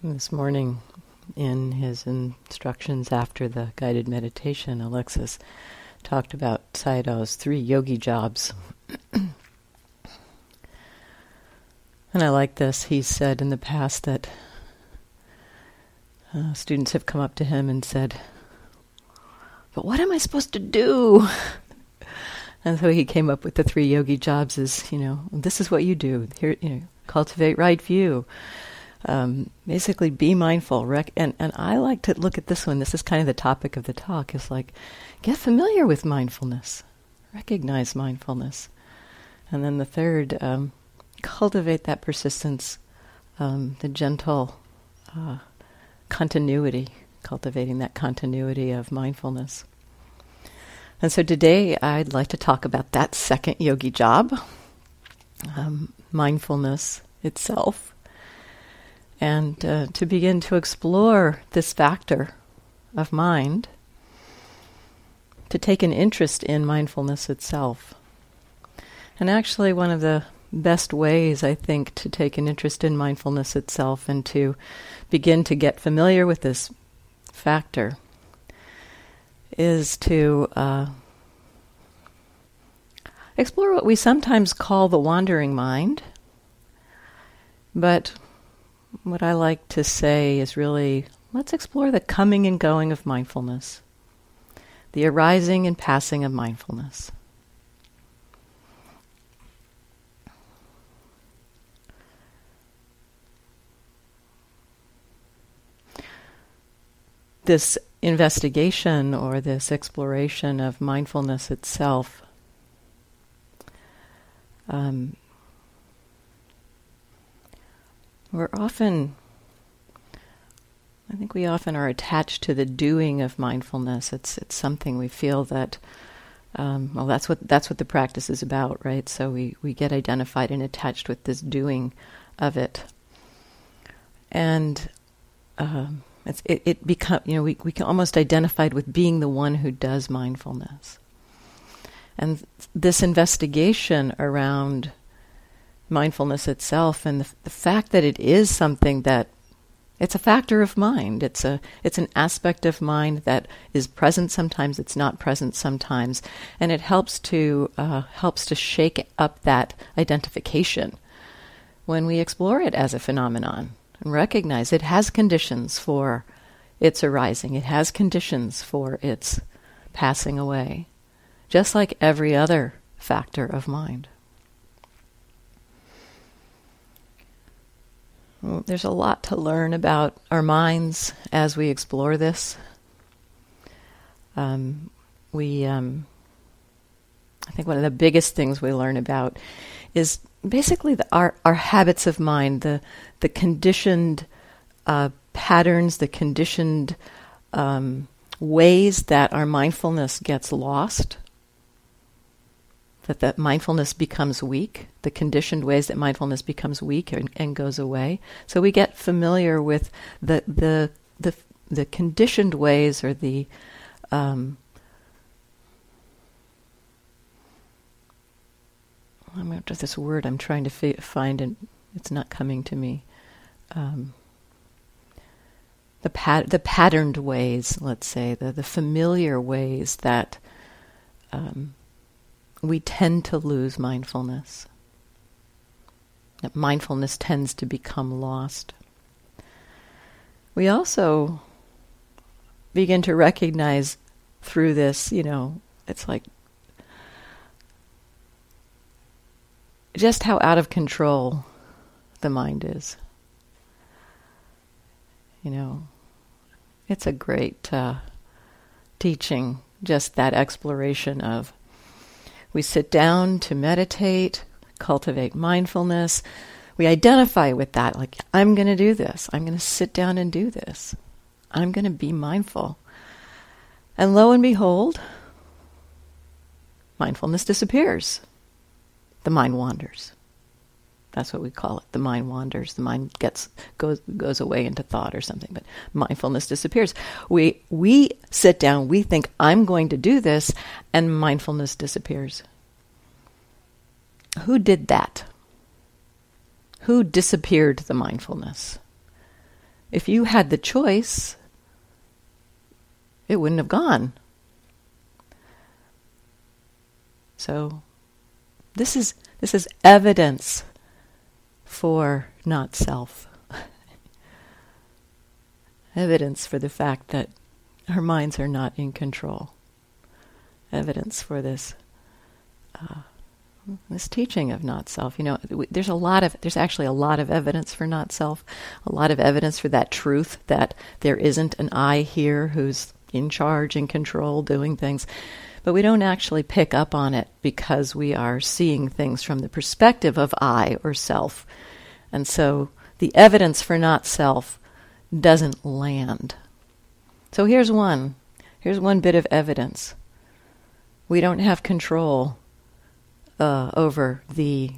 This morning, in his instructions after the guided meditation, Alexis talked about Sayadaw's three yogi jobs. and I like this. He said in the past that uh, students have come up to him and said, But what am I supposed to do? and so he came up with the three yogi jobs as, you know, this is what you do. Here, you know, cultivate right view um, basically be mindful. Rec- and, and I like to look at this one. This is kind of the topic of the talk. Is like get familiar with mindfulness, recognize mindfulness, and then the third, um, cultivate that persistence, um, the gentle uh, continuity, cultivating that continuity of mindfulness. And so today I'd like to talk about that second yogi job, um, mindfulness itself and uh, to begin to explore this factor of mind, to take an interest in mindfulness itself. And actually, one of the best ways, I think, to take an interest in mindfulness itself and to begin to get familiar with this factor is to uh, explore what we sometimes call the wandering mind, but what I like to say is really let's explore the coming and going of mindfulness, the arising and passing of mindfulness. This investigation or this exploration of mindfulness itself um, we're often, I think we often are attached to the doing of mindfulness. It's it's something we feel that, um, well, that's what that's what the practice is about, right? So we we get identified and attached with this doing of it, and. Um, it, it become you know we we can almost identified with being the one who does mindfulness, and this investigation around mindfulness itself and the, the fact that it is something that it's a factor of mind. It's a it's an aspect of mind that is present sometimes. It's not present sometimes, and it helps to uh, helps to shake up that identification when we explore it as a phenomenon and recognize it has conditions for its arising. It has conditions for its passing away, just like every other factor of mind. There's a lot to learn about our minds as we explore this. Um, we, um, I think, one of the biggest things we learn about is basically the, our our habits of mind, the the conditioned uh, patterns, the conditioned um, ways that our mindfulness gets lost that that mindfulness becomes weak, the conditioned ways that mindfulness becomes weak and, and goes away. So we get familiar with the the the, the conditioned ways or the um, I'm after this word I'm trying to fi- find and it's not coming to me. Um, the pat- the patterned ways, let's say, the the familiar ways that um, we tend to lose mindfulness. That mindfulness tends to become lost. We also begin to recognize through this, you know, it's like just how out of control the mind is. You know, it's a great uh, teaching, just that exploration of we sit down to meditate, cultivate mindfulness. We identify with that, like, I'm going to do this. I'm going to sit down and do this. I'm going to be mindful. And lo and behold, mindfulness disappears. The mind wanders. That's what we call it. The mind wanders. The mind gets goes goes away into thought or something. But mindfulness disappears. We we sit down. We think I'm going to do this, and mindfulness disappears. Who did that? Who disappeared the mindfulness? if you had the choice, it wouldn't have gone. So this is this is evidence for not self. evidence for the fact that our minds are not in control. Evidence for this uh, this teaching of not self. You know, there's a lot of there's actually a lot of evidence for not self, a lot of evidence for that truth that there isn't an I here who's in charge and control doing things. But we don't actually pick up on it because we are seeing things from the perspective of I or self. And so the evidence for not self doesn't land. So here's one. Here's one bit of evidence. We don't have control uh, over the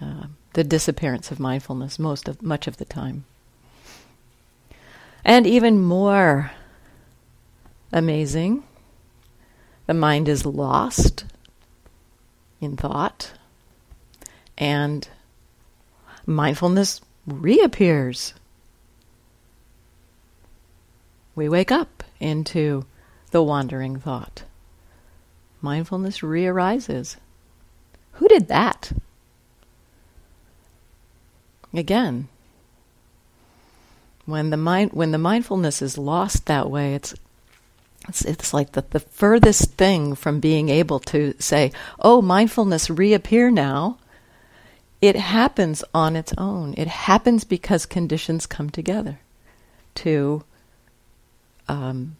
uh, the disappearance of mindfulness most of much of the time. And even more amazing, the mind is lost in thought, and mindfulness reappears. We wake up into the wandering thought mindfulness rearises. Who did that? Again, when the mind when the mindfulness is lost that way, it's it's, it's like the, the furthest thing from being able to say, oh, mindfulness reappear now. It happens on its own. It happens because conditions come together to um,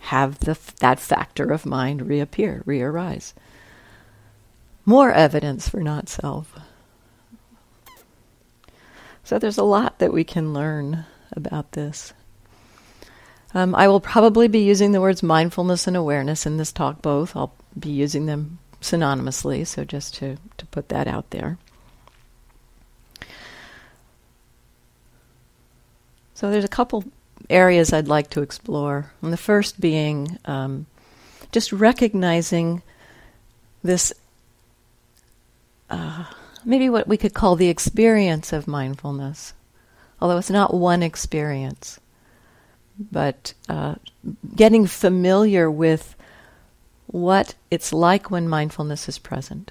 have the, that factor of mind reappear, rearise. More evidence for not self. So there's a lot that we can learn about this. Um, I will probably be using the words mindfulness and awareness in this talk both. I'll be using them synonymously, so just to, to put that out there. So there's a couple areas I'd like to explore. And the first being um, just recognizing this, uh, maybe what we could call the experience of mindfulness, although it's not one experience, but uh, getting familiar with what it's like when mindfulness is present.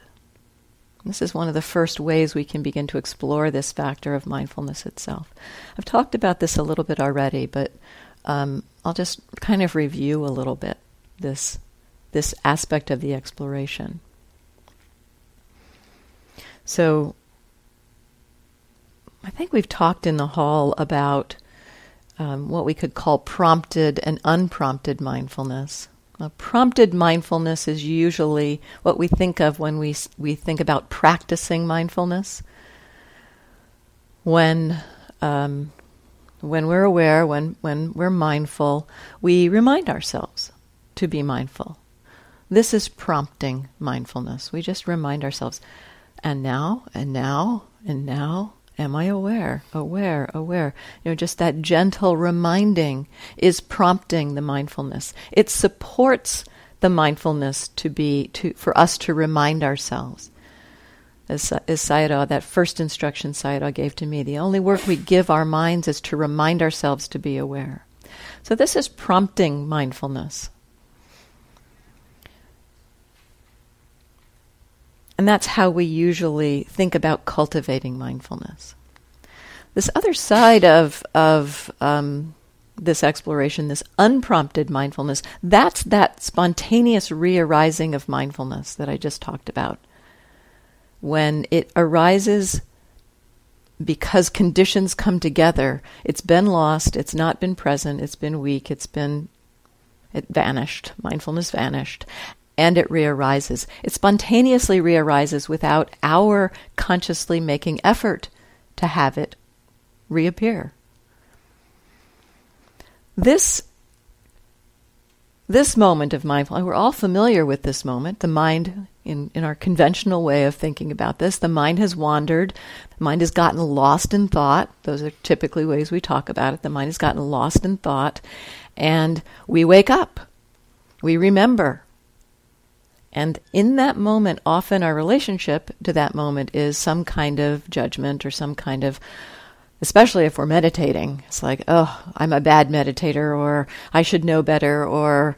This is one of the first ways we can begin to explore this factor of mindfulness itself. I've talked about this a little bit already, but um, I'll just kind of review a little bit this this aspect of the exploration. So, I think we've talked in the hall about um, what we could call prompted and unprompted mindfulness. Prompted mindfulness is usually what we think of when we we think about practicing mindfulness. When um, when we're aware, when when we're mindful, we remind ourselves to be mindful. This is prompting mindfulness. We just remind ourselves, and now, and now, and now, Am I aware? Aware, aware. You know, just that gentle reminding is prompting the mindfulness. It supports the mindfulness to be to for us to remind ourselves. As, as Sayadaw, that first instruction Sayadaw gave to me, the only work we give our minds is to remind ourselves to be aware. So this is prompting mindfulness. And that's how we usually think about cultivating mindfulness. This other side of, of um, this exploration, this unprompted mindfulness, that's that spontaneous re arising of mindfulness that I just talked about. When it arises because conditions come together, it's been lost, it's not been present, it's been weak, it's been, it vanished, mindfulness vanished and it rearises. It spontaneously rearises without our consciously making effort to have it reappear. This this moment of mindfulness, we're all familiar with this moment. The mind, in, in our conventional way of thinking about this, the mind has wandered. The mind has gotten lost in thought. Those are typically ways we talk about it. The mind has gotten lost in thought. And we wake up. We remember. And in that moment, often our relationship to that moment is some kind of judgment or some kind of especially if we're meditating. It's like, oh, I'm a bad meditator, or I should know better, or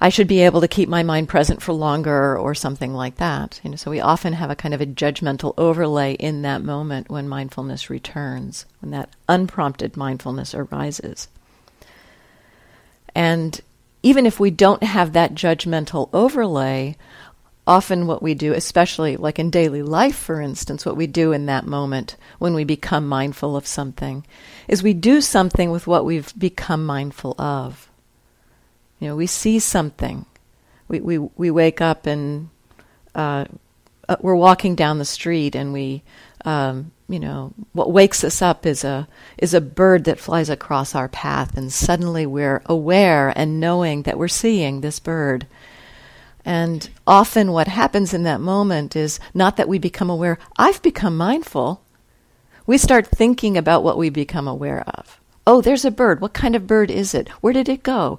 I should be able to keep my mind present for longer, or something like that. You know, so we often have a kind of a judgmental overlay in that moment when mindfulness returns, when that unprompted mindfulness arises. And even if we don't have that judgmental overlay, often what we do, especially like in daily life, for instance, what we do in that moment when we become mindful of something, is we do something with what we've become mindful of. You know, we see something. We, we, we wake up and uh, uh we're walking down the street and we, um, you know, what wakes us up is a, is a bird that flies across our path and suddenly we're aware and knowing that we're seeing this bird and often what happens in that moment is not that we become aware, I've become mindful. We start thinking about what we become aware of. Oh, there's a bird. What kind of bird is it? Where did it go?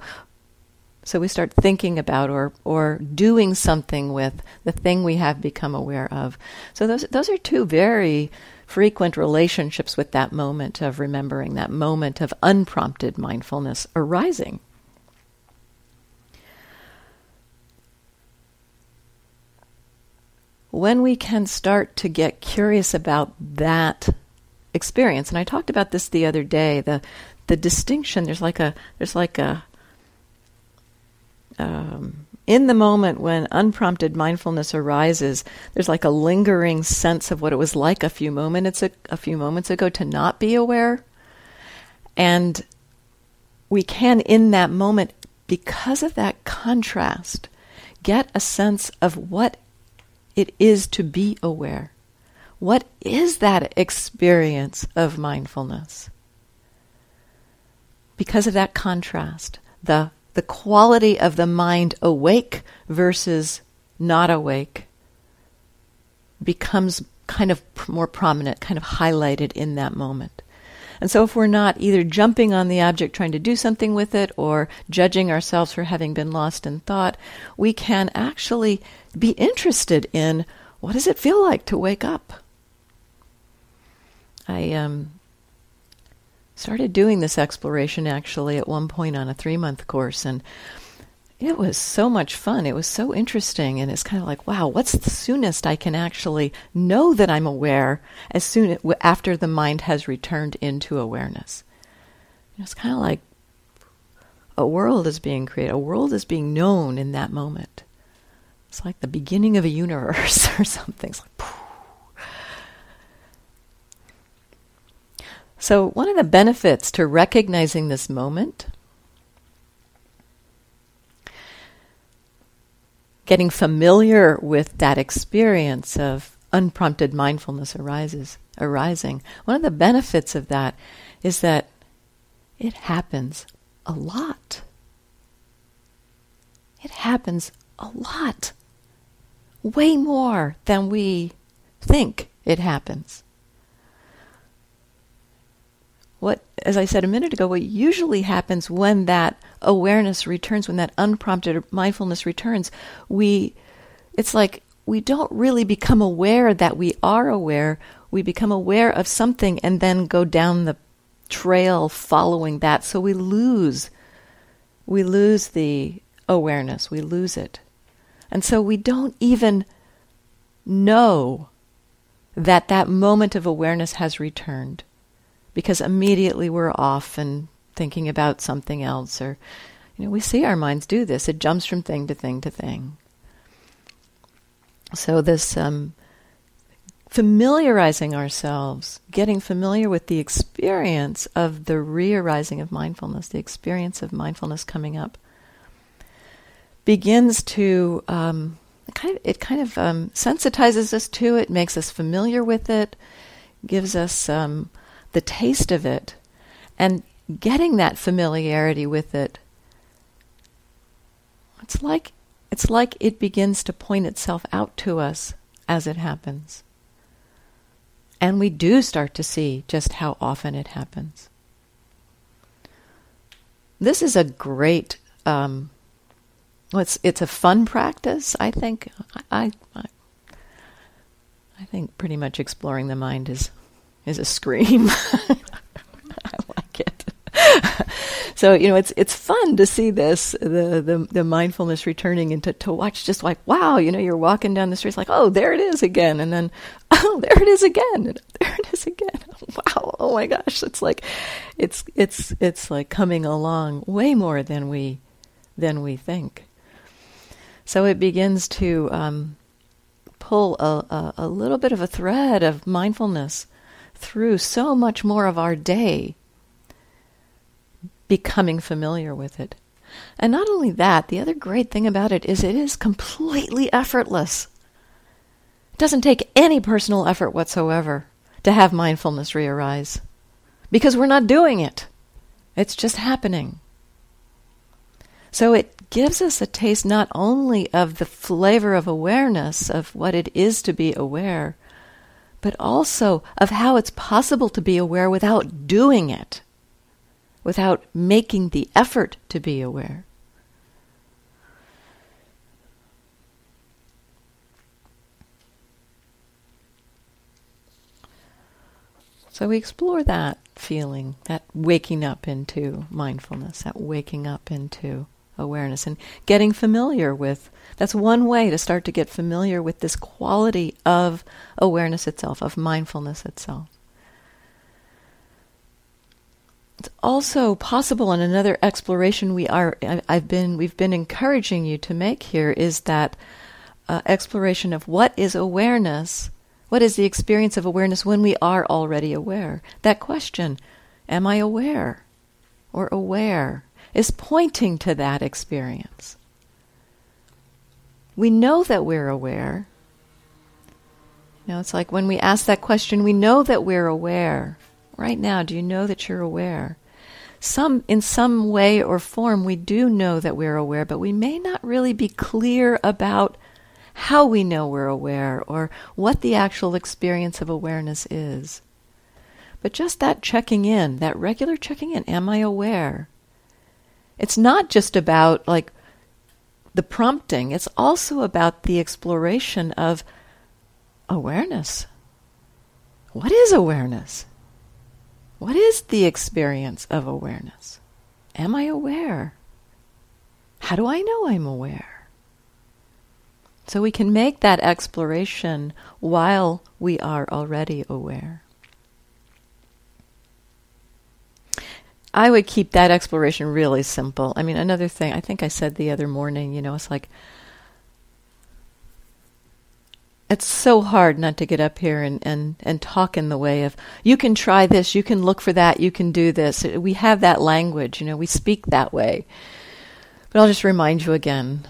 So we start thinking about or, or doing something with the thing we have become aware of. So those, those are two very frequent relationships with that moment of remembering, that moment of unprompted mindfulness arising. when we can start to get curious about that experience, and I talked about this the other day, the the distinction. There's like a there's like a um, in the moment when unprompted mindfulness arises, there's like a lingering sense of what it was like a few moments a, a few moments ago to not be aware, and we can in that moment because of that contrast get a sense of what it is to be aware. What is that experience of mindfulness? Because of that contrast, the, the quality of the mind awake versus not awake becomes kind of more prominent, kind of highlighted in that moment. And so, if we're not either jumping on the object trying to do something with it or judging ourselves for having been lost in thought, we can actually be interested in what does it feel like to wake up? I um, started doing this exploration actually at one point on a three month course, and it was so much fun. It was so interesting, and it's kind of like, wow, what's the soonest I can actually know that I'm aware as soon after the mind has returned into awareness? It's kind of like a world is being created, a world is being known in that moment. It's like the beginning of a universe or something. It's like, So, one of the benefits to recognizing this moment, getting familiar with that experience of unprompted mindfulness arises, arising, one of the benefits of that is that it happens a lot. It happens a lot way more than we think it happens. What, as I said a minute ago, what usually happens when that awareness returns, when that unprompted mindfulness returns, we, it's like we don't really become aware that we are aware. We become aware of something and then go down the trail following that. So we lose, we lose the awareness. We lose it. And so we don't even know that that moment of awareness has returned because immediately we're off and thinking about something else or you know we see our minds do this. It jumps from thing to thing to thing. So this um, familiarizing ourselves getting familiar with the experience of the re-arising of mindfulness the experience of mindfulness coming up begins to um, kind of, it kind of um, sensitizes us to it, makes us familiar with it, gives us um, the taste of it, and getting that familiarity with it. It's like it's like it begins to point itself out to us as it happens. And we do start to see just how often it happens. This is a great um, it's it's a fun practice. I think I, I I think pretty much exploring the mind is is a scream. I like it. so you know it's it's fun to see this the the, the mindfulness returning and to, to watch just like wow you know you're walking down the street like oh there it is again. And then oh there it is again. And there it is again. Wow. Oh my gosh. It's like it's it's it's like coming along way more than we than we think. So it begins to um, pull a, a, a little bit of a thread of mindfulness through so much more of our day becoming familiar with it. And not only that, the other great thing about it is it is completely effortless. It doesn't take any personal effort whatsoever to have mindfulness re-arise because we're not doing it. It's just happening. So it gives us a taste not only of the flavor of awareness, of what it is to be aware, but also of how it's possible to be aware without doing it, without making the effort to be aware. So we explore that feeling, that waking up into mindfulness, that waking up into awareness and getting familiar with that's one way to start to get familiar with this quality of awareness itself of mindfulness itself. It's also possible and another exploration we are I've been we've been encouraging you to make here is that uh, exploration of what is awareness what is the experience of awareness when we are already aware? That question am i aware or aware is pointing to that experience. We know that we're aware. You know, it's like when we ask that question, we know that we're aware. Right now, do you know that you're aware? Some, in some way or form, we do know that we're aware, but we may not really be clear about how we know we're aware or what the actual experience of awareness is. But just that checking in, that regular checking in, am I aware? It's not just about like the prompting, it's also about the exploration of awareness. What is awareness? What is the experience of awareness? Am I aware? How do I know I'm aware? So we can make that exploration while we are already aware. I would keep that exploration really simple. I mean, another thing, I think I said the other morning, you know, it's like, it's so hard not to get up here and, and, and talk in the way of, you can try this, you can look for that, you can do this. We have that language, you know, we speak that way. But I'll just remind you again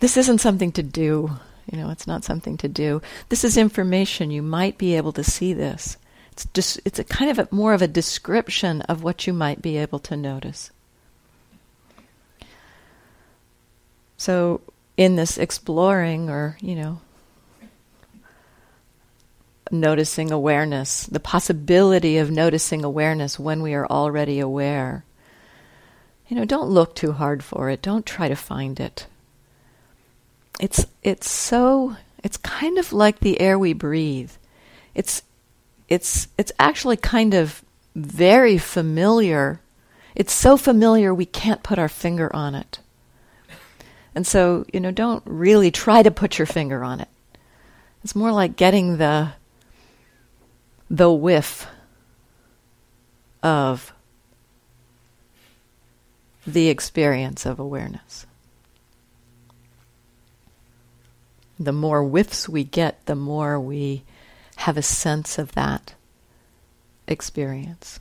this isn't something to do. You know, it's not something to do. This is information. You might be able to see this. It's just it's a kind of a, more of a description of what you might be able to notice. So in this exploring or, you know, noticing awareness, the possibility of noticing awareness when we are already aware. You know, don't look too hard for it. Don't try to find it. It's it's so it's kind of like the air we breathe. It's it's it's actually kind of very familiar. It's so familiar we can't put our finger on it. And so, you know, don't really try to put your finger on it. It's more like getting the the whiff of the experience of awareness. The more whiffs we get, the more we have a sense of that experience.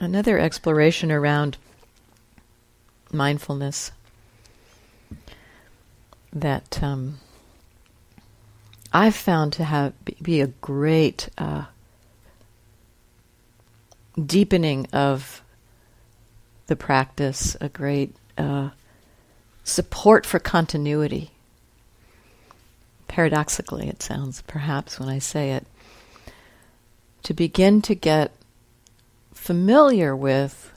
Another exploration around mindfulness that um, I've found to have be a great uh, deepening of the practice, a great uh, support for continuity. Paradoxically, it sounds perhaps when I say it, to begin to get familiar with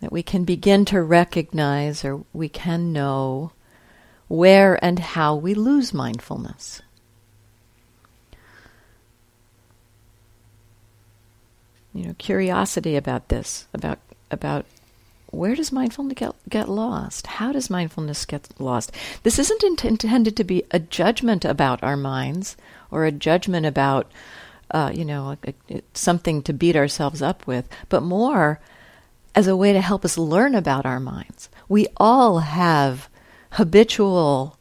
that we can begin to recognize or we can know where and how we lose mindfulness. You know, curiosity about this, about about where does mindfulness get, get lost? How does mindfulness get lost? This isn't int- intended to be a judgment about our minds or a judgment about, uh, you know, a, a, something to beat ourselves up with, but more as a way to help us learn about our minds. We all have habitual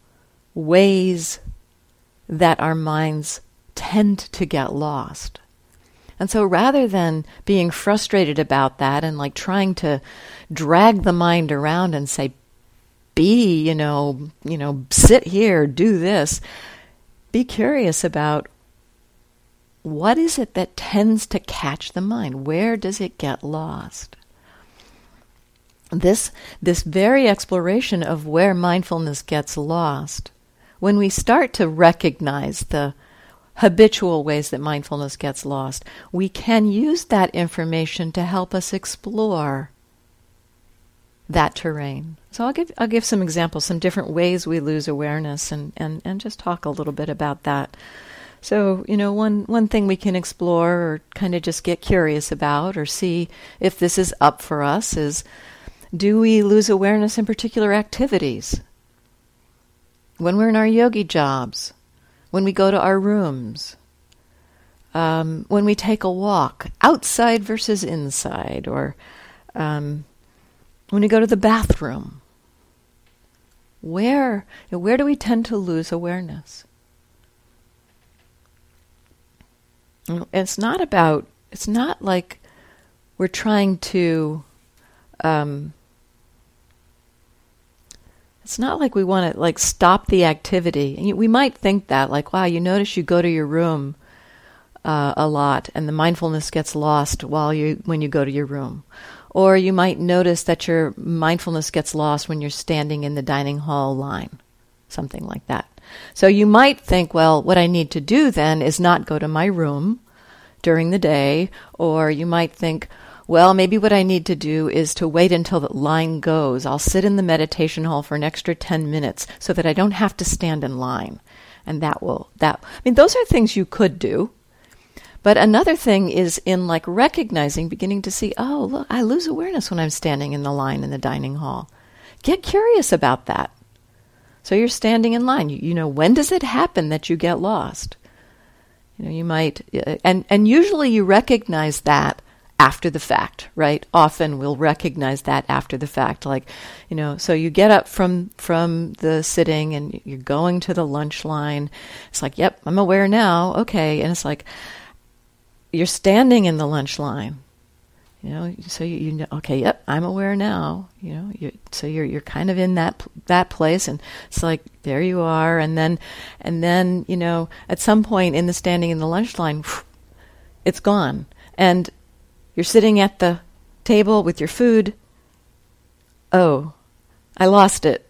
ways that our minds tend to get lost. And so rather than being frustrated about that and like trying to drag the mind around and say, be, you know, you know, sit here, do this, be curious about what is it that tends to catch the mind? Where does it get lost? This, this very exploration of where mindfulness gets lost, when we start to recognize the habitual ways that mindfulness gets lost, we can use that information to help us explore that terrain. So I'll give I'll give some examples, some different ways we lose awareness and, and, and just talk a little bit about that. So, you know, one one thing we can explore or kind of just get curious about or see if this is up for us is do we lose awareness in particular activities? When we're in our yogi jobs, when we go to our rooms, um, when we take a walk, outside versus inside, or um, when we go to the bathroom. Where, where do we tend to lose awareness? It's not about, it's not like we're trying to um, it's not like we want to like stop the activity. We might think that, like, wow, you notice you go to your room uh, a lot, and the mindfulness gets lost while you when you go to your room, or you might notice that your mindfulness gets lost when you're standing in the dining hall line, something like that. So you might think, well, what I need to do then is not go to my room during the day, or you might think, well, maybe what I need to do is to wait until the line goes. I'll sit in the meditation hall for an extra 10 minutes so that I don't have to stand in line. And that will, that, I mean, those are things you could do. But another thing is in like recognizing, beginning to see, oh, look, I lose awareness when I'm standing in the line in the dining hall. Get curious about that. So you're standing in line. You, you know, when does it happen that you get lost? You know, you might, uh, and, and usually you recognize that after the fact, right? Often we'll recognize that after the fact. Like, you know, so you get up from from the sitting and you're going to the lunch line. It's like, yep, I'm aware now. Okay, and it's like you're standing in the lunch line. You know, so you, you know, okay, yep, I'm aware now. You know, you, so you're you're kind of in that that place, and it's like there you are, and then and then you know, at some point in the standing in the lunch line, it's gone, and you're sitting at the table with your food. Oh, I lost it.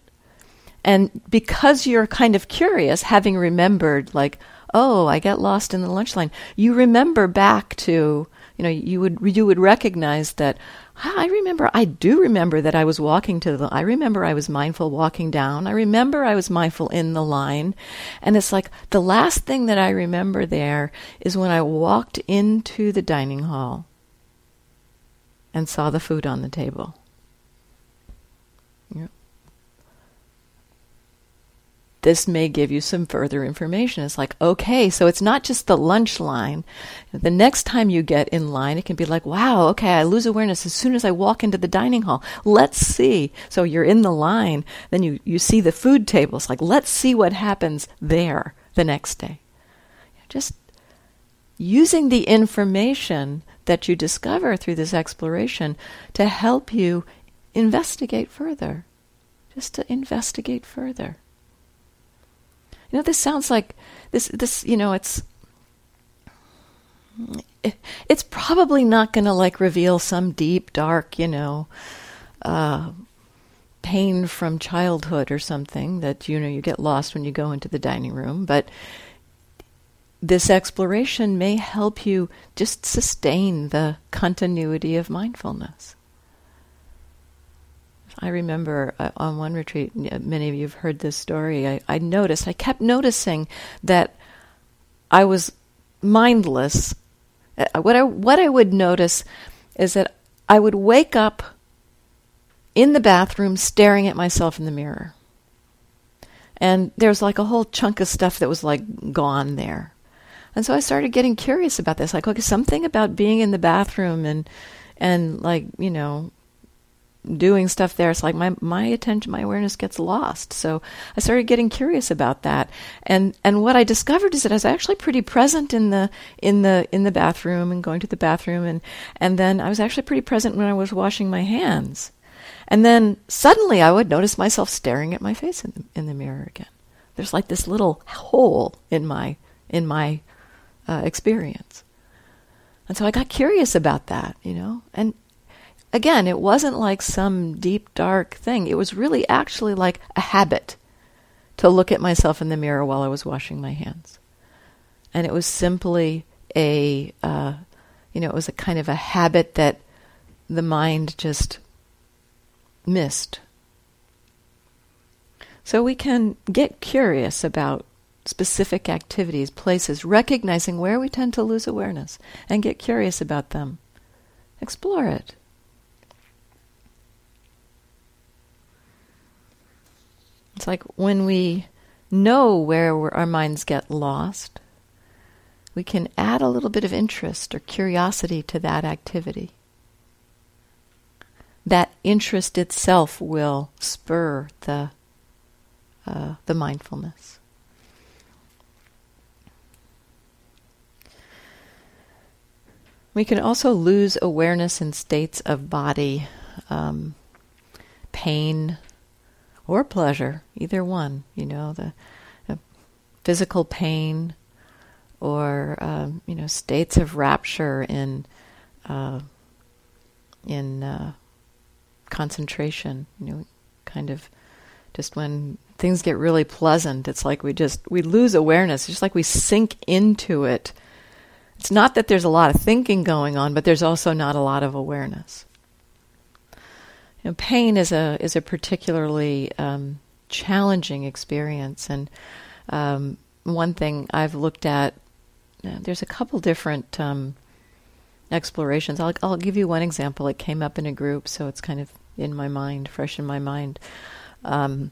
And because you're kind of curious, having remembered, like, oh, I get lost in the lunch line, you remember back to, you know, you would you would recognize that. Ah, I remember, I do remember that I was walking to the. I remember I was mindful walking down. I remember I was mindful in the line, and it's like the last thing that I remember there is when I walked into the dining hall and saw the food on the table. Yeah. This may give you some further information. It's like, okay, so it's not just the lunch line. The next time you get in line, it can be like, wow, okay, I lose awareness as soon as I walk into the dining hall. Let's see. So you're in the line, then you, you see the food table. It's like, let's see what happens there the next day. Just using the information that you discover through this exploration to help you investigate further. Just to investigate further. You know, this sounds like this. This, you know, it's it, it's probably not going to like reveal some deep, dark, you know, uh, pain from childhood or something that you know you get lost when you go into the dining room, but this exploration may help you just sustain the continuity of mindfulness. I remember uh, on one retreat, many of you have heard this story. I, I noticed, I kept noticing that I was mindless. Uh, what I what I would notice is that I would wake up in the bathroom staring at myself in the mirror. And there's like a whole chunk of stuff that was like gone there. And so I started getting curious about this. Like, okay, something about being in the bathroom and and like, you know, doing stuff there, it's like my my attention, my awareness gets lost. So I started getting curious about that, and and what I discovered is that I was actually pretty present in the in the in the bathroom and going to the bathroom, and and then I was actually pretty present when I was washing my hands, and then suddenly I would notice myself staring at my face in the, in the mirror again. There's like this little hole in my in my uh, experience. And so I got curious about that, you know, and again, it wasn't like some deep, dark thing. It was really actually like a habit to look at myself in the mirror while I was washing my hands. And it was simply a, uh, you know, it was a kind of a habit that the mind just missed. So we can get curious about specific activities, places, recognizing where we tend to lose awareness, and get curious about them. Explore it. It's like when we know where our minds get lost, we can add a little bit of interest or curiosity to that activity. That interest itself will spur the uh, the mindfulness. We can also lose awareness in states of body um, pain, or pleasure, either one, you know, the, physical pain or, um, you know, states of rapture in, uh, in uh, concentration, you know, kind of just when things get really pleasant, it's like we just, we lose awareness, it's just like we sink into it. It's not that there's a lot of thinking going on, but there's also not a lot of awareness. You know, pain is a is a particularly um, challenging experience, and um, one thing I've looked at. Uh, there's a couple different um, explorations. I'll I'll give you one example. It came up in a group, so it's kind of in my mind, fresh in my mind. Um,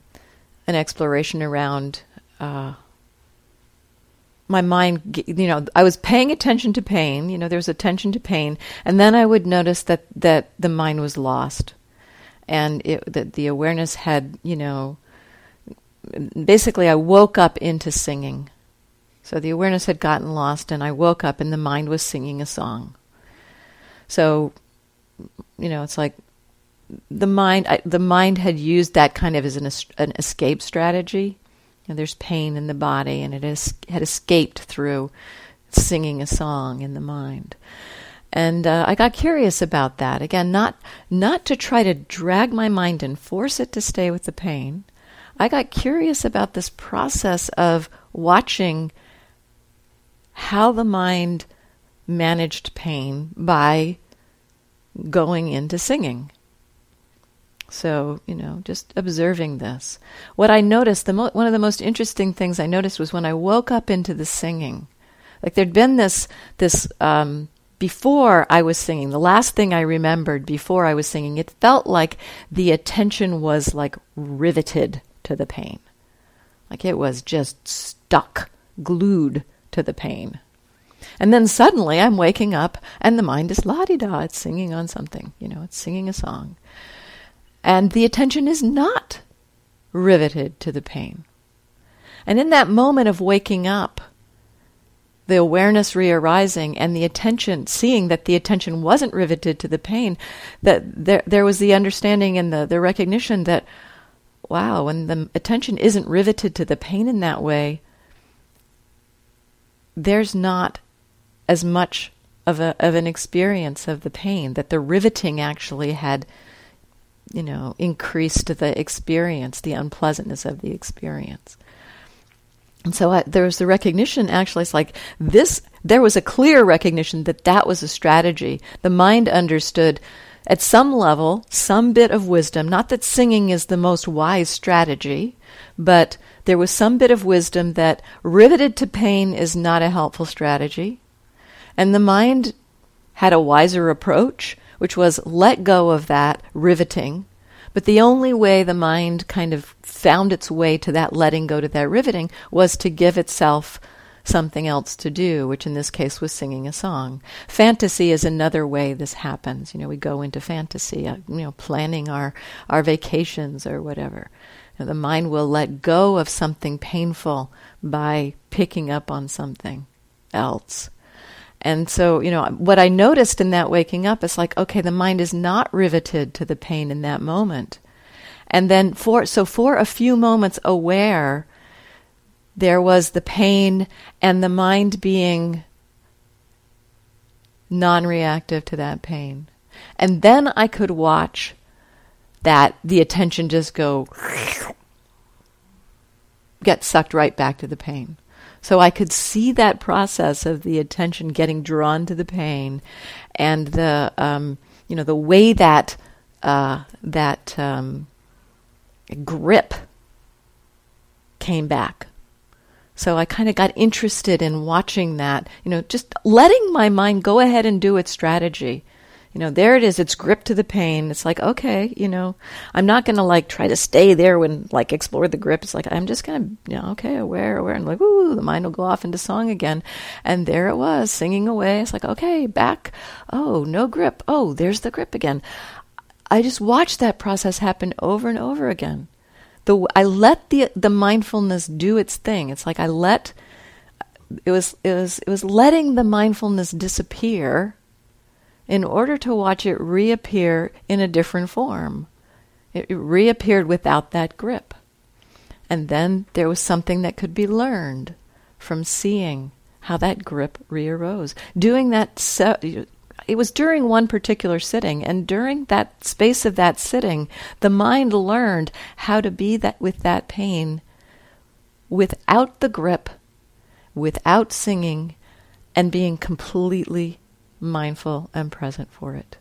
an exploration around. Uh, my mind, you know, I was paying attention to pain. You know, there was attention to pain, and then I would notice that that the mind was lost and it, that the awareness had, you know, basically I woke up into singing. So the awareness had gotten lost, and I woke up, and the mind was singing a song. So, you know, it's like the mind. I, the mind had used that kind of as an, an escape strategy. There's pain in the body, and it has, had escaped through singing a song in the mind. And uh, I got curious about that. Again, not not to try to drag my mind and force it to stay with the pain. I got curious about this process of watching how the mind managed pain by going into singing. So, you know, just observing this. What I noticed, the mo- one of the most interesting things I noticed was when I woke up into the singing. Like there'd been this this um, before I was singing, the last thing I remembered before I was singing, it felt like the attention was like riveted to the pain. Like it was just stuck, glued to the pain. And then suddenly I'm waking up and the mind is la di da, it's singing on something, you know, it's singing a song. And the attention is not riveted to the pain. And in that moment of waking up, the awareness re-arising and the attention, seeing that the attention wasn't riveted to the pain, that there, there was the understanding and the, the recognition that, wow, when the attention isn't riveted to the pain in that way, there's not as much of a of an experience of the pain that the riveting actually had you know increased the experience the unpleasantness of the experience and so I, there was the recognition, actually, it's like this, there was a clear recognition that that was a strategy. The mind understood at some level, some bit of wisdom, not that singing is the most wise strategy, but there was some bit of wisdom that riveted to pain is not a helpful strategy. And the mind had a wiser approach, which was let go of that riveting. But the only way the mind kind of found its way to that letting go to that riveting was to give itself something else to do, which in this case was singing a song. Fantasy is another way this happens. You know, we go into fantasy, uh, you know, planning our, our vacations or whatever. The mind will let go of something painful by picking up on something else. And so, you know, what I noticed in that waking up is like, okay, the mind is not riveted to the pain in that moment. And then for, so for a few moments aware there was the pain and the mind being non reactive to that pain. And then I could watch that the attention just go get sucked right back to the pain. So I could see that process of the attention getting drawn to the pain, and the um, you know the way that uh, that um, grip came back so I kind of got interested in watching that, you know, just letting my mind go ahead and do its strategy. You know, there it is, it's grip to the pain. It's like, okay, you know, I'm not going to like try to stay there when like explore the grip. It's like, I'm just going to, you know, okay, aware, aware. And like, ooh, the mind will go off into song again. And there it was, singing away. It's like, okay, back. Oh, no grip. Oh, there's the grip again. I just watched that process happen over and over again the I let the the mindfulness do its thing. It's like I let it was it was it was letting the mindfulness disappear in order to watch it reappear in a different form. It, reappeared without that grip. And then there was something that could be learned from seeing how that grip rearose. Doing that se- it was during one particular sitting, and during that space of that sitting, the mind learned how to be that with that pain without the grip, without singing, and being completely mindful and present for it.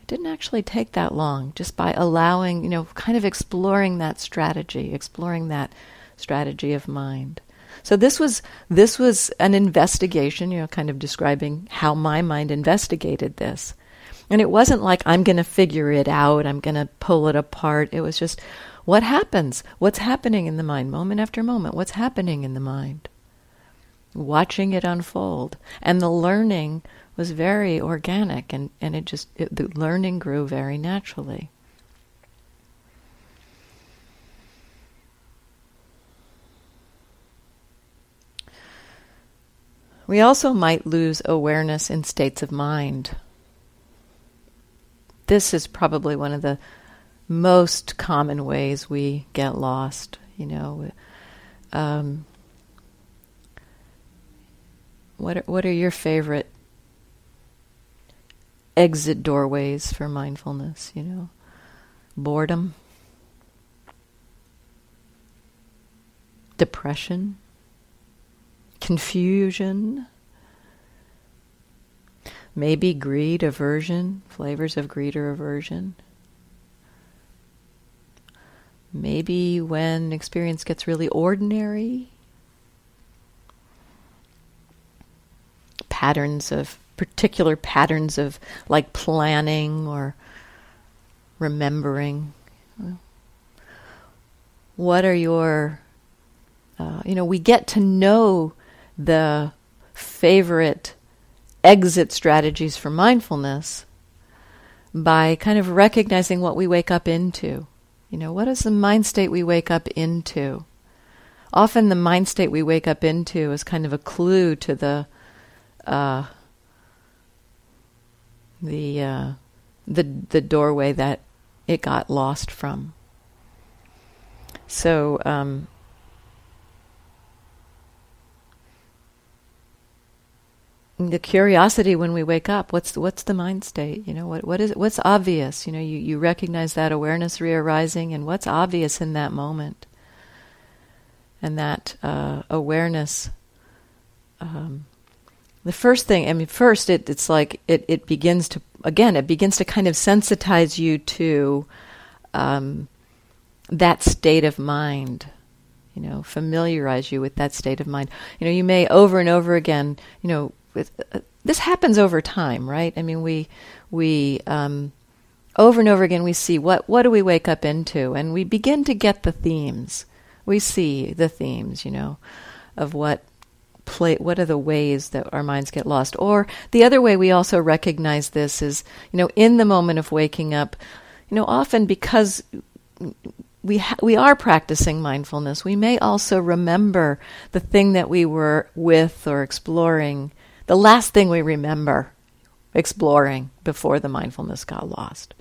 It didn't actually take that long, just by allowing, you know, kind of exploring that strategy, exploring that strategy of mind. So this was this was an investigation, you know, kind of describing how my mind investigated this. And it wasn't like I'm going to figure it out, I'm going to pull it apart. It was just what happens? What's happening in the mind moment after moment? What's happening in the mind? Watching it unfold. And the learning was very organic and, and it just, it, the learning grew very naturally. We also might lose awareness in states of mind. This is probably one of the most common ways we get lost. You know, um, what what are your favorite exit doorways for mindfulness? You know, boredom, depression confusion, maybe greed, aversion, flavors of greed or aversion. Maybe when experience gets really ordinary, patterns of particular patterns of like planning or remembering. What are your, uh, you know, we get to know the favorite exit strategies for mindfulness by kind of recognizing what we wake up into. You know, what is the mind state we wake up into? Often the mind state we wake up into is kind of a clue to the uh, the uh, the the doorway that it got lost from. So um, the curiosity when we wake up what's what's the mind state? You know what what is what's obvious? You know you, you recognize that awareness re-arising and what's obvious in that moment? And that uh, awareness um, the first thing i mean first it, it's like it, it begins to again, it begins to kind of sensitize you to um, that state of mind. You know, familiarize you with that state of mind. You know, you may over and over again. You know, with, uh, this happens over time, right? I mean, we we um, over and over again we see what what do we wake up into, and we begin to get the themes. We see the themes, you know, of what play what are the ways that our minds get lost? Or the other way we also recognize this is you know in the moment of waking up you know often because we ha- we are practicing mindfulness we may also remember the thing that we were with or exploring the last thing we remember exploring before the mindfulness got lost.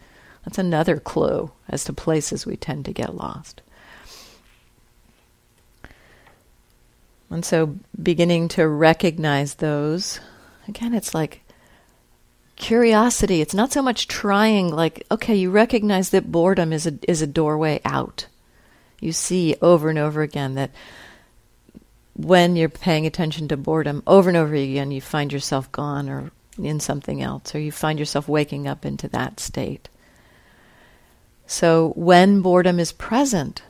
That's another clue as to places we tend to get lost And so beginning to recognize those, again, it's like curiosity. It's not so much trying, like, okay, you recognize that boredom is a, is a doorway out. You see over and over again that when you're paying attention to boredom, over and over again, you find yourself gone or in something else, or you find yourself waking up into that state. So when boredom is present,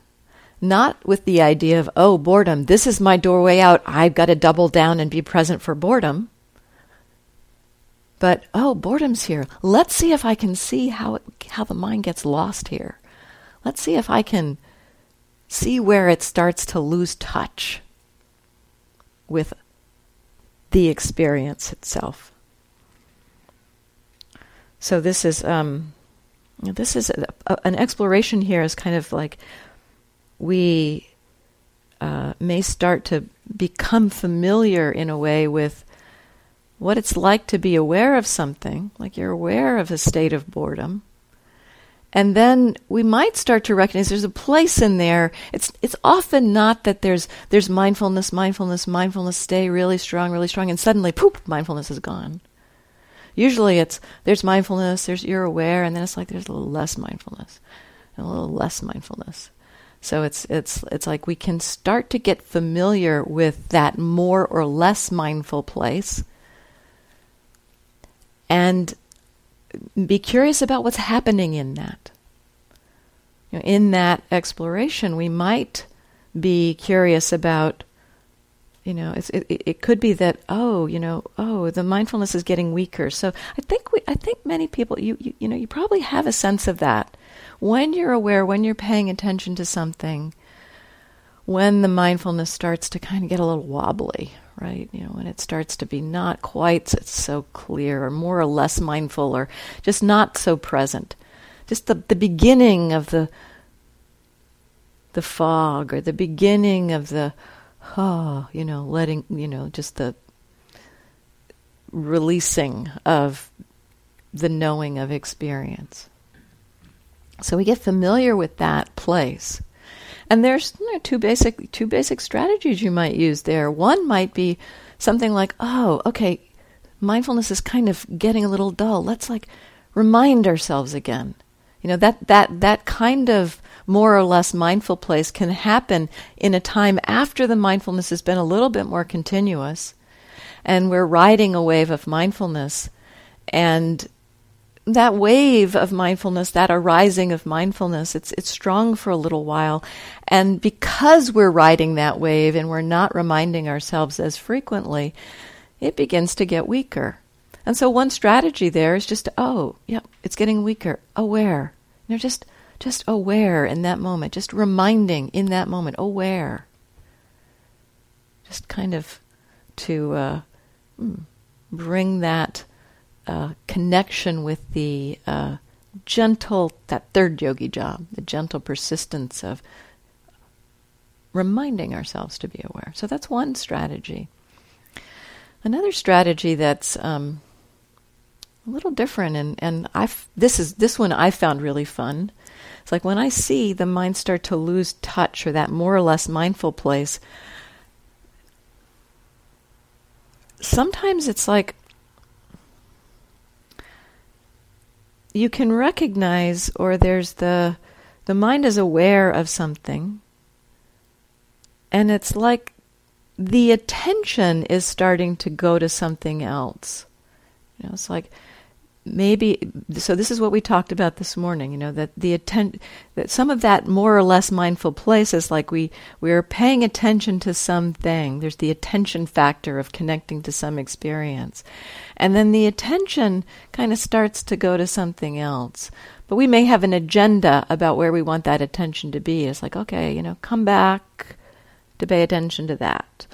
not with the idea of, oh, boredom, this is my doorway out, I've got to double down and be present for boredom. But, oh, boredom's here. Let's see if I can see how, it, how the mind gets lost here. Let's see if I can see where it starts to lose touch with the experience itself. So this is um, this is a, a, an exploration here is kind of like we uh, may start to become familiar in a way with what it's like to be aware of something, like you're aware of a state of boredom. And then we might start to recognize there's a place in there. It's it's often not that there's there's mindfulness, mindfulness, mindfulness, stay really strong, really strong, and suddenly poop, mindfulness is gone. Usually it's there's mindfulness, there's you're aware, and then it's like there's a little less mindfulness, and a little less mindfulness. So it's it's it's like we can start to get familiar with that more or less mindful place and be curious about what's happening in that. You know, in that exploration, we might be curious about, you know, it, it could be that oh, you know, oh, the mindfulness is getting weaker. So I think we, I think many people, you, you, you know, you probably have a sense of that when you're aware, when you're paying attention to something, when the mindfulness starts to kind of get a little wobbly, right? You know, when it starts to be not quite so clear or more or less mindful or just not so present. Just the, the beginning of the the fog or the beginning of the oh, you know, letting you know, just the releasing of the knowing of experience. So we get familiar with that place. And there's you know, two basic two basic strategies you might use there. One might be something like, "Oh, okay, mindfulness is kind of getting a little dull. Let's like remind ourselves again." You know, that that that kind of more or less mindful place can happen in a time after the mindfulness has been a little bit more continuous and we're riding a wave of mindfulness and that wave of mindfulness, that arising of mindfulness, it's it's strong for a little while. And because we're riding that wave and we're not reminding ourselves as frequently, it begins to get weaker. And so one strategy there is just oh, yeah, it's getting weaker. Aware. You know, just just aware in that moment, just reminding in that moment, aware. Just kind of to uh, hmm, bring that uh, connection with the uh, gentle, that third yogi job, the gentle persistence of reminding ourselves to be aware. So that's one strategy. Another strategy that's um, a little different, and and I this is this one I found really fun. It's like when I see the mind start to lose touch or that more or less mindful place. Sometimes it's like you can recognize or there's the the mind is aware of something and it's like the attention is starting to go to something else you know it's like maybe so this is what we talked about this morning you know that the atten- that some of that more or less mindful place is like we we're paying attention to something. There's the attention factor of connecting to some experience. And then the attention kind of starts to go to something else. But we may have an agenda about where we want that attention to be. It's like okay you know come back to pay attention to that.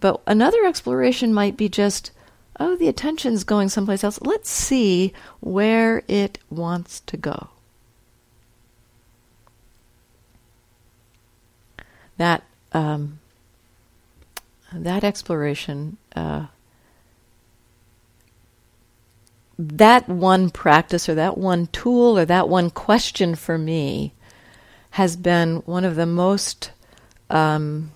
But another exploration might be just oh, the attention's going someplace else. Let's see where it wants to go. That um, that exploration, uh, that one practice or that one tool or that one question for me has been one of the most um,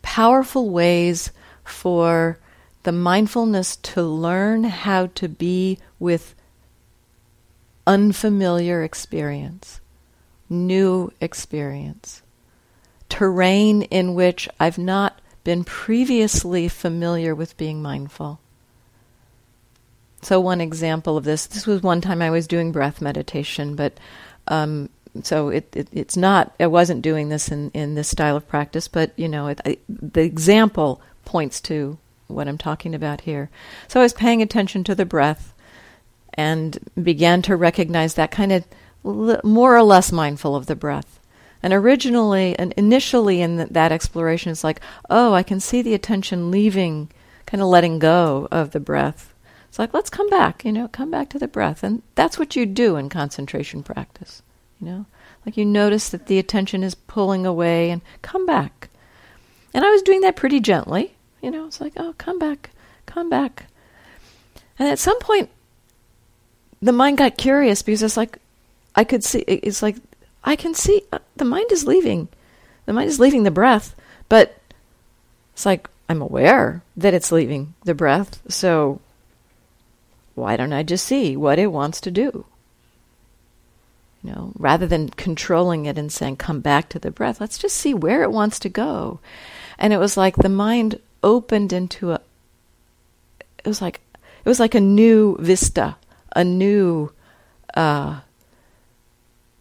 powerful ways for the mindfulness to learn how to be with unfamiliar experience, new experience, terrain in which I've not been previously familiar with being mindful. So, one example of this this was one time I was doing breath meditation, but um, so it, it, it's not, I wasn't doing this in, in this style of practice, but you know, it, I, the example points to what I'm talking about here. So I was paying attention to the breath and began to recognize that kind of more or less mindful of the breath. And originally and initially in that exploration, it's like, oh, I can see the attention leaving, kind of letting go of the breath. It's like, let's come back, you know, come back to the breath. And that's what you do in concentration practice, you know? Like you notice that the attention is pulling away and come back. And I was doing that pretty gently. You know, it's like, oh, come back, come back. And at some point, the mind got curious because it's like, I could see, it's like, I can see, uh, the mind is leaving. The mind is leaving the breath, but it's like, I'm aware that it's leaving the breath, so why don't I just see what it wants to do? You know, rather than controlling it and saying, come back to the breath, let's just see where it wants to go. And it was like the mind opened into a it was like it was like a new vista, a new uh,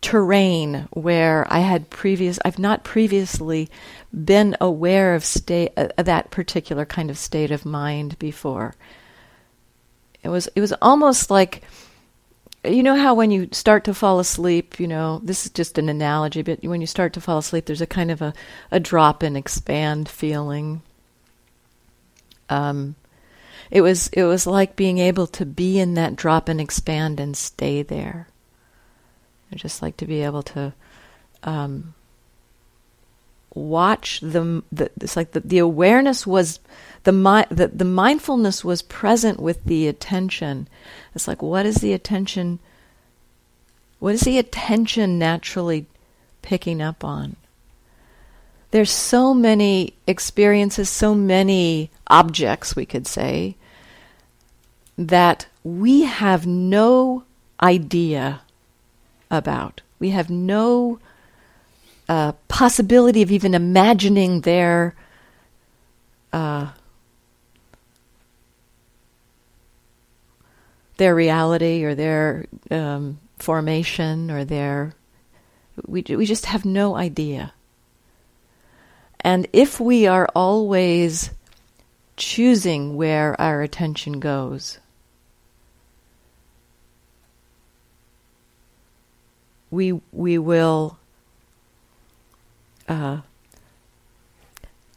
terrain where I had previous I've not previously been aware of state uh, that particular kind of state of mind before. It was it was almost like you know how when you start to fall asleep, you know, this is just an analogy, but when you start to fall asleep, there's a kind of a, a drop and expand feeling um, it was it was like being able to be in that drop and expand and stay there. I just like to be able to um, watch the, the it's like the, the awareness was the, mi- the the mindfulness was present with the attention. It's like what is the attention? What is the attention naturally picking up on? There's so many experiences, so many objects, we could say, that we have no idea about. We have no uh, possibility of even imagining their uh, their reality or their um, formation or their we we just have no idea. And if we are always choosing where our attention goes, we we will uh,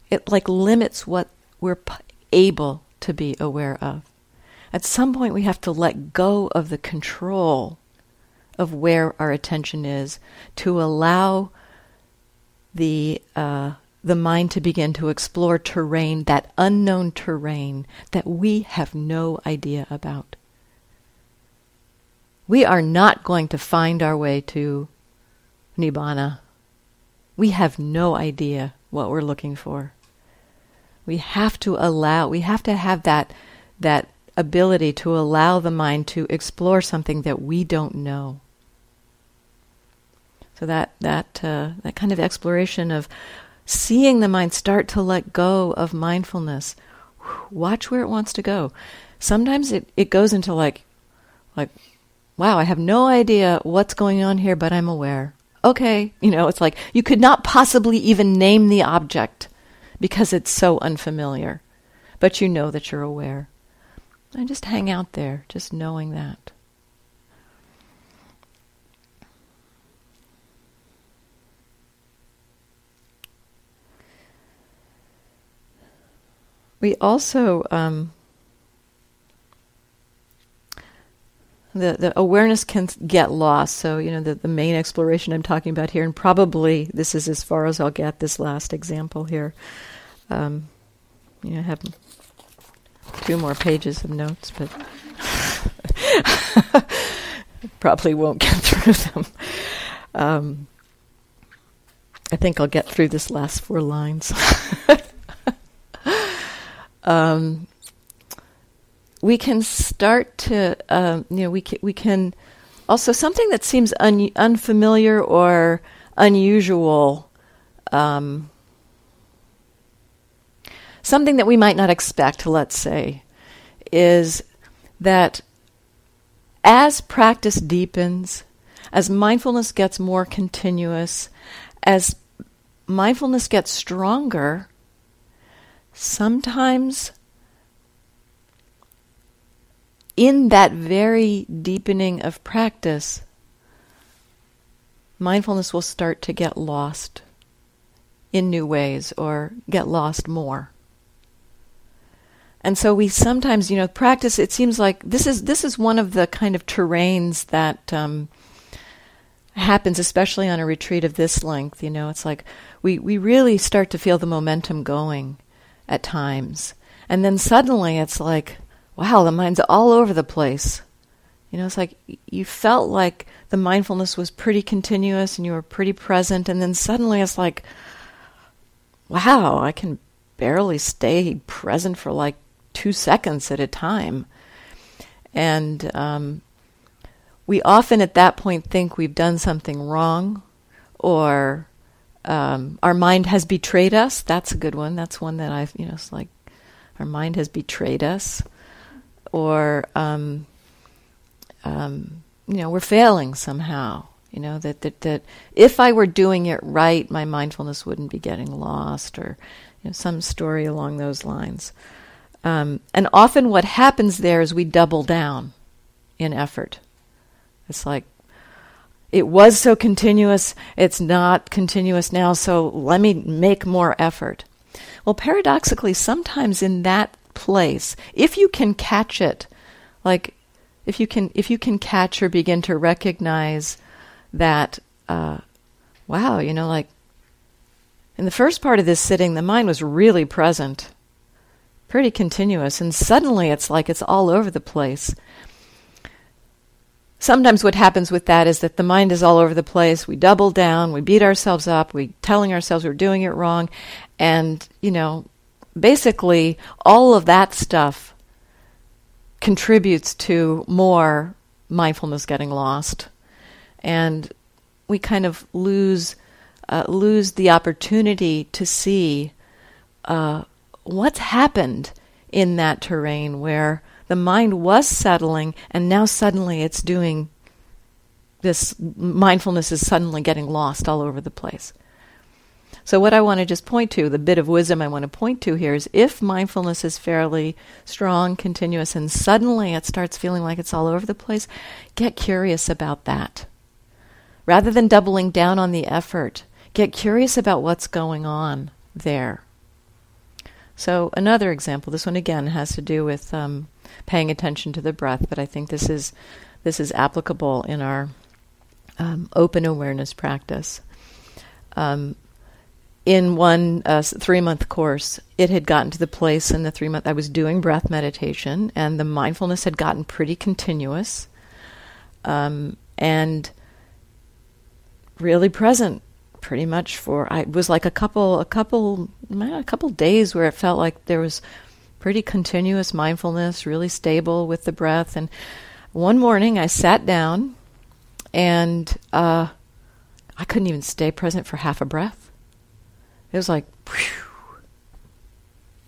it like limits what we're p- able to be aware of. At some point, we have to let go of the control of where our attention is to allow the uh, the mind to begin to explore terrain, that unknown terrain that we have no idea about. We are not going to find our way to Nibbana. We have no idea what we're looking for. We have to allow, we have to have that, that ability to allow the mind to explore something that we don't know. So that that uh, that kind of exploration of seeing the mind start to let go of mindfulness. Watch where it wants to go. sometimes it, it goes into like, like, wow, I have no idea what's going on here, but I'm aware. Okay, you know, it's like you could not possibly even name the object because it's so unfamiliar, but you know that you're aware. And just hang out there, just knowing that. We also um, the, the awareness can get lost. So, you know, the, the main exploration I'm talking about here, and probably this is as far as I'll get this last example here. Um, you know, I have two more pages of notes, but probably won't get through them. Um, I think I'll get through this last four lines. um, we can start to, um, you know, we can, we can also something that seems un- unfamiliar or unusual, um, something that we might not expect, let's say, is that as practice deepens, as mindfulness gets more continuous, as mindfulness gets stronger, sometimes in that very deepening of practice, mindfulness will start to get lost in new ways or get lost more. And so we sometimes, you know, practice. It seems like this is this is one of the kind of terrains that um, happens, especially on a retreat of this length. You know, it's like we we really start to feel the momentum going at times, and then suddenly it's like, wow, the mind's all over the place. You know, it's like you felt like the mindfulness was pretty continuous and you were pretty present, and then suddenly it's like, wow, I can barely stay present for like two seconds at a time. And um, we often at that point think we've done something wrong or um, our mind has betrayed us. That's a good one. That's one that I've, you know, it's like our mind has betrayed us or um, um, you know we're failing somehow. You know that, that that if I were doing it right, my mindfulness wouldn't be getting lost, or you know, some story along those lines. Um, and often, what happens there is we double down in effort. It's like it was so continuous, it's not continuous now, so let me make more effort. Well, paradoxically, sometimes in that place if you can catch it like if you can if you can catch or begin to recognize that uh, wow you know like in the first part of this sitting the mind was really present pretty continuous. And suddenly it's like it's all over the place sometimes what happens with that is that the mind is all over the place. We double down we beat ourselves up we telling ourselves we're doing it wrong and you know basically, all of that stuff contributes to more mindfulness getting lost, and we kind of lose uh, lose the opportunity to see uh, what's happened in that terrain where the mind was settling, and now suddenly it's doing this. Mindfulness is suddenly getting lost all over the place. So, what I want to just point to, the bit of wisdom I want to point to here is if mindfulness is fairly strong, continuous, and suddenly it starts feeling like it's all over the place, get curious about that. Rather than doubling down on the effort, get curious about what's going on there. So, another example, this one again has to do with um, paying attention to the breath, but I think this is, this is applicable in our um, open awareness practice. Um, in one uh, three month course, it had gotten to the place in the three month I was doing breath meditation, and the mindfulness had gotten pretty continuous, um, and really present, pretty much for I was like a couple a couple a couple days where it felt like there was pretty continuous mindfulness, really stable with the breath, and one morning I sat down, and uh, I couldn't even stay present for half a breath. It was like,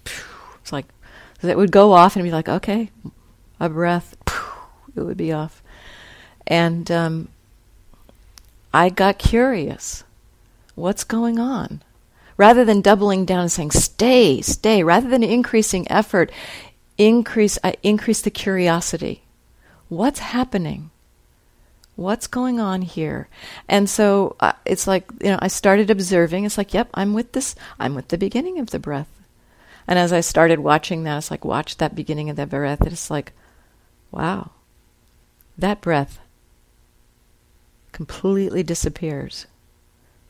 it's like, it would go off and be like, okay, a breath, it would be off. And um, I got curious. What's going on? Rather than doubling down and saying, stay, stay, rather than increasing effort, increase, uh, increase the curiosity. What's happening? What's going on here? And so uh, it's like, you know, I started observing. It's like, yep, I'm with this, I'm with the beginning of the breath. And as I started watching that, it's like, watch that beginning of the breath. It's like, wow, that breath completely disappears.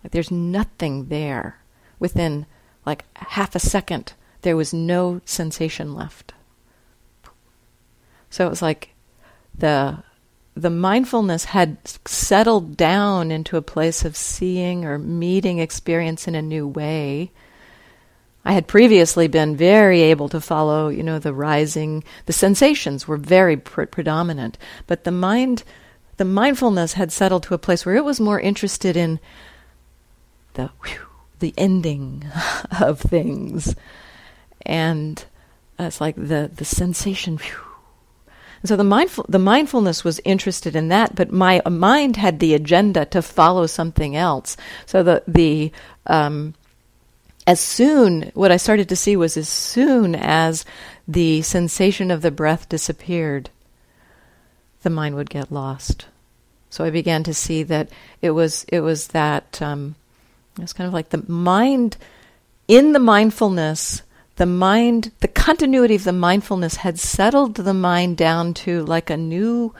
Like there's nothing there. Within like half a second, there was no sensation left. So it was like the the mindfulness had settled down into a place of seeing or meeting experience in a new way. I had previously been very able to follow, you know, the rising, the sensations were very pr- predominant, but the mind, the mindfulness had settled to a place where it was more interested in the whew, the ending of things, and it's like the the sensation. And so the mindful the mindfulness was interested in that, but my mind had the agenda to follow something else. So the the um, as soon what I started to see was as soon as the sensation of the breath disappeared, the mind would get lost. So I began to see that it was it was that um, it was kind of like the mind in the mindfulness the mind, the continuity of the mindfulness had settled the mind down to like a new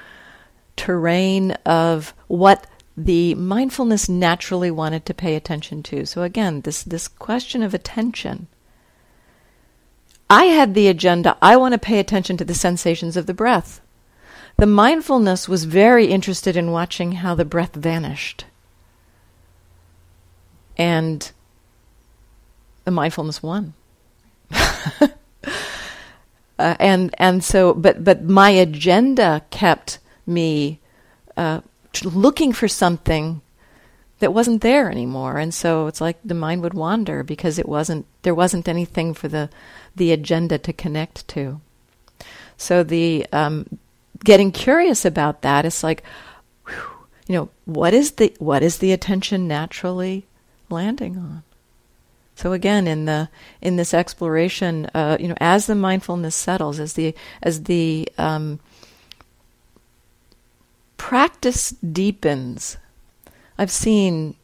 terrain of what the mindfulness naturally wanted to pay attention to. So again, this this question of attention. I had the agenda, I want to pay attention to the sensations of the breath. The mindfulness was very interested in watching how the breath vanished. And the mindfulness won. uh, and and so, but but my agenda kept me uh, looking for something that wasn't there anymore, and so it's like the mind would wander because it wasn't there wasn't anything for the the agenda to connect to. So the um, getting curious about that is like, you know, what is the what is the attention naturally landing on? So again, in the in this exploration, uh, you know, as the mindfulness settles, as the as the um, practice deepens, I've seen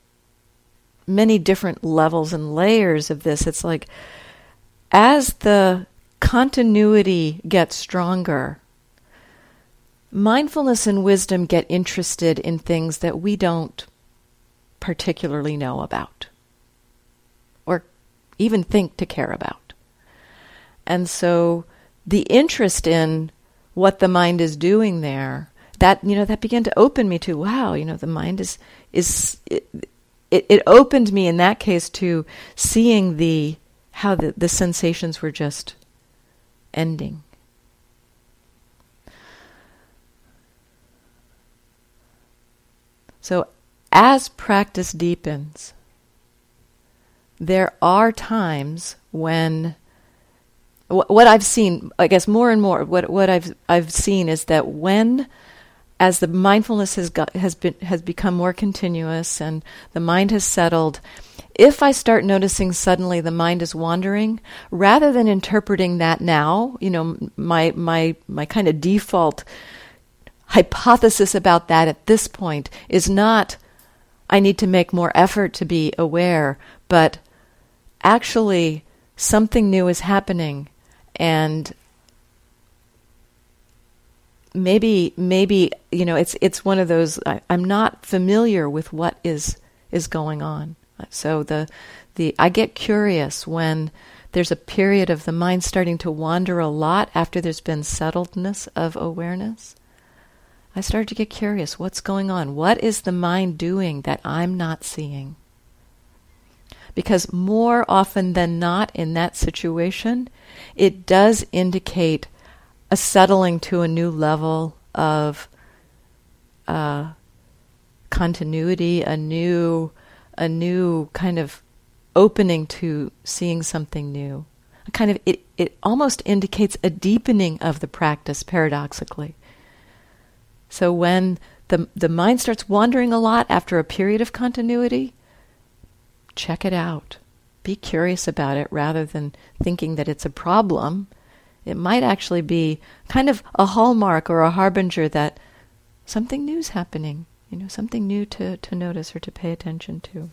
many different levels and layers of this. It's like as the continuity gets stronger, mindfulness and wisdom get interested in things that we don't particularly know about or even think to care about. And so the interest in what the mind is doing there, that you know, that began to open me to wow, you know, the mind is is it, it, it opened me in that case to seeing the how the, the sensations were just ending. So as practice deepens, there are times when what I've seen, I guess more and more, what what I've I've seen is that when, as the mindfulness has got has been has become more continuous and the mind has settled, if I start noticing suddenly the mind is wandering, rather than interpreting that now, you know, my my my kind of default hypothesis about that at this point is not I need to make more effort to be aware, but actually something new is happening and maybe maybe you know it's it's one of those I, am not familiar with what is is going on. So the the I get curious when there's a period of the mind starting to wander a lot after there's been settledness of awareness I started to get curious what's going on what is the mind doing that I'm not seeing because more often than not in that situation, it does indicate a settling to a new level of uh, continuity, a new, a new kind of opening to seeing something new. a kind of it, it almost indicates a deepening of the practice paradoxically. So when the the mind starts wandering a lot after a period of continuity, check it out. Be curious about it rather than thinking that it's a problem. It might actually be kind of a hallmark or a harbinger that something new is happening, you know, something new to, to notice or to pay attention to.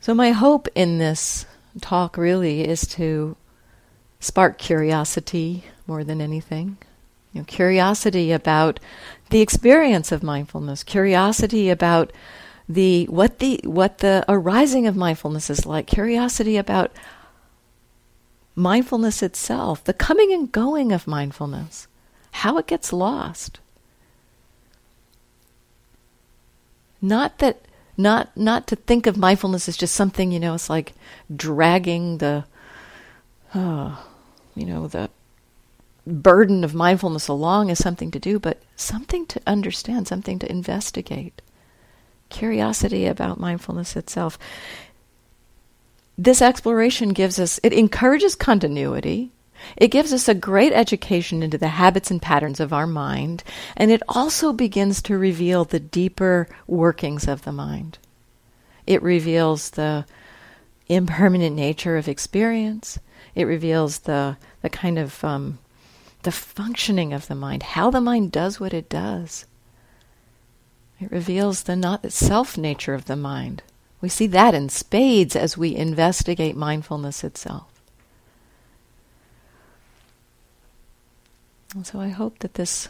So, my hope in this talk really is to spark curiosity more than anything. You know, curiosity about the experience of mindfulness, curiosity about the what the what the arising of mindfulness is like, curiosity about mindfulness itself, the coming and going of mindfulness, how it gets lost. Not that not not to think of mindfulness as just something, you know, it's like dragging the oh, you know, the burden of mindfulness along as something to do, but something to understand, something to investigate. Curiosity about mindfulness itself. This exploration gives us, it encourages continuity. It gives us a great education into the habits and patterns of our mind, and it also begins to reveal the deeper workings of the mind. It reveals the impermanent nature of experience. It reveals the the kind of um, the functioning of the mind, how the mind does what it does. It reveals the not self nature of the mind. We see that in spades as we investigate mindfulness itself. And so I hope that this,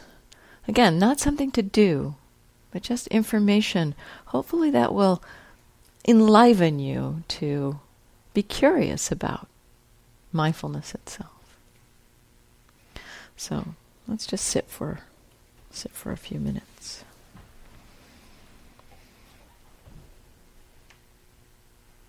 again, not something to do, but just information, hopefully that will enliven you to be curious about mindfulness itself. So let's just sit for sit for a few minutes.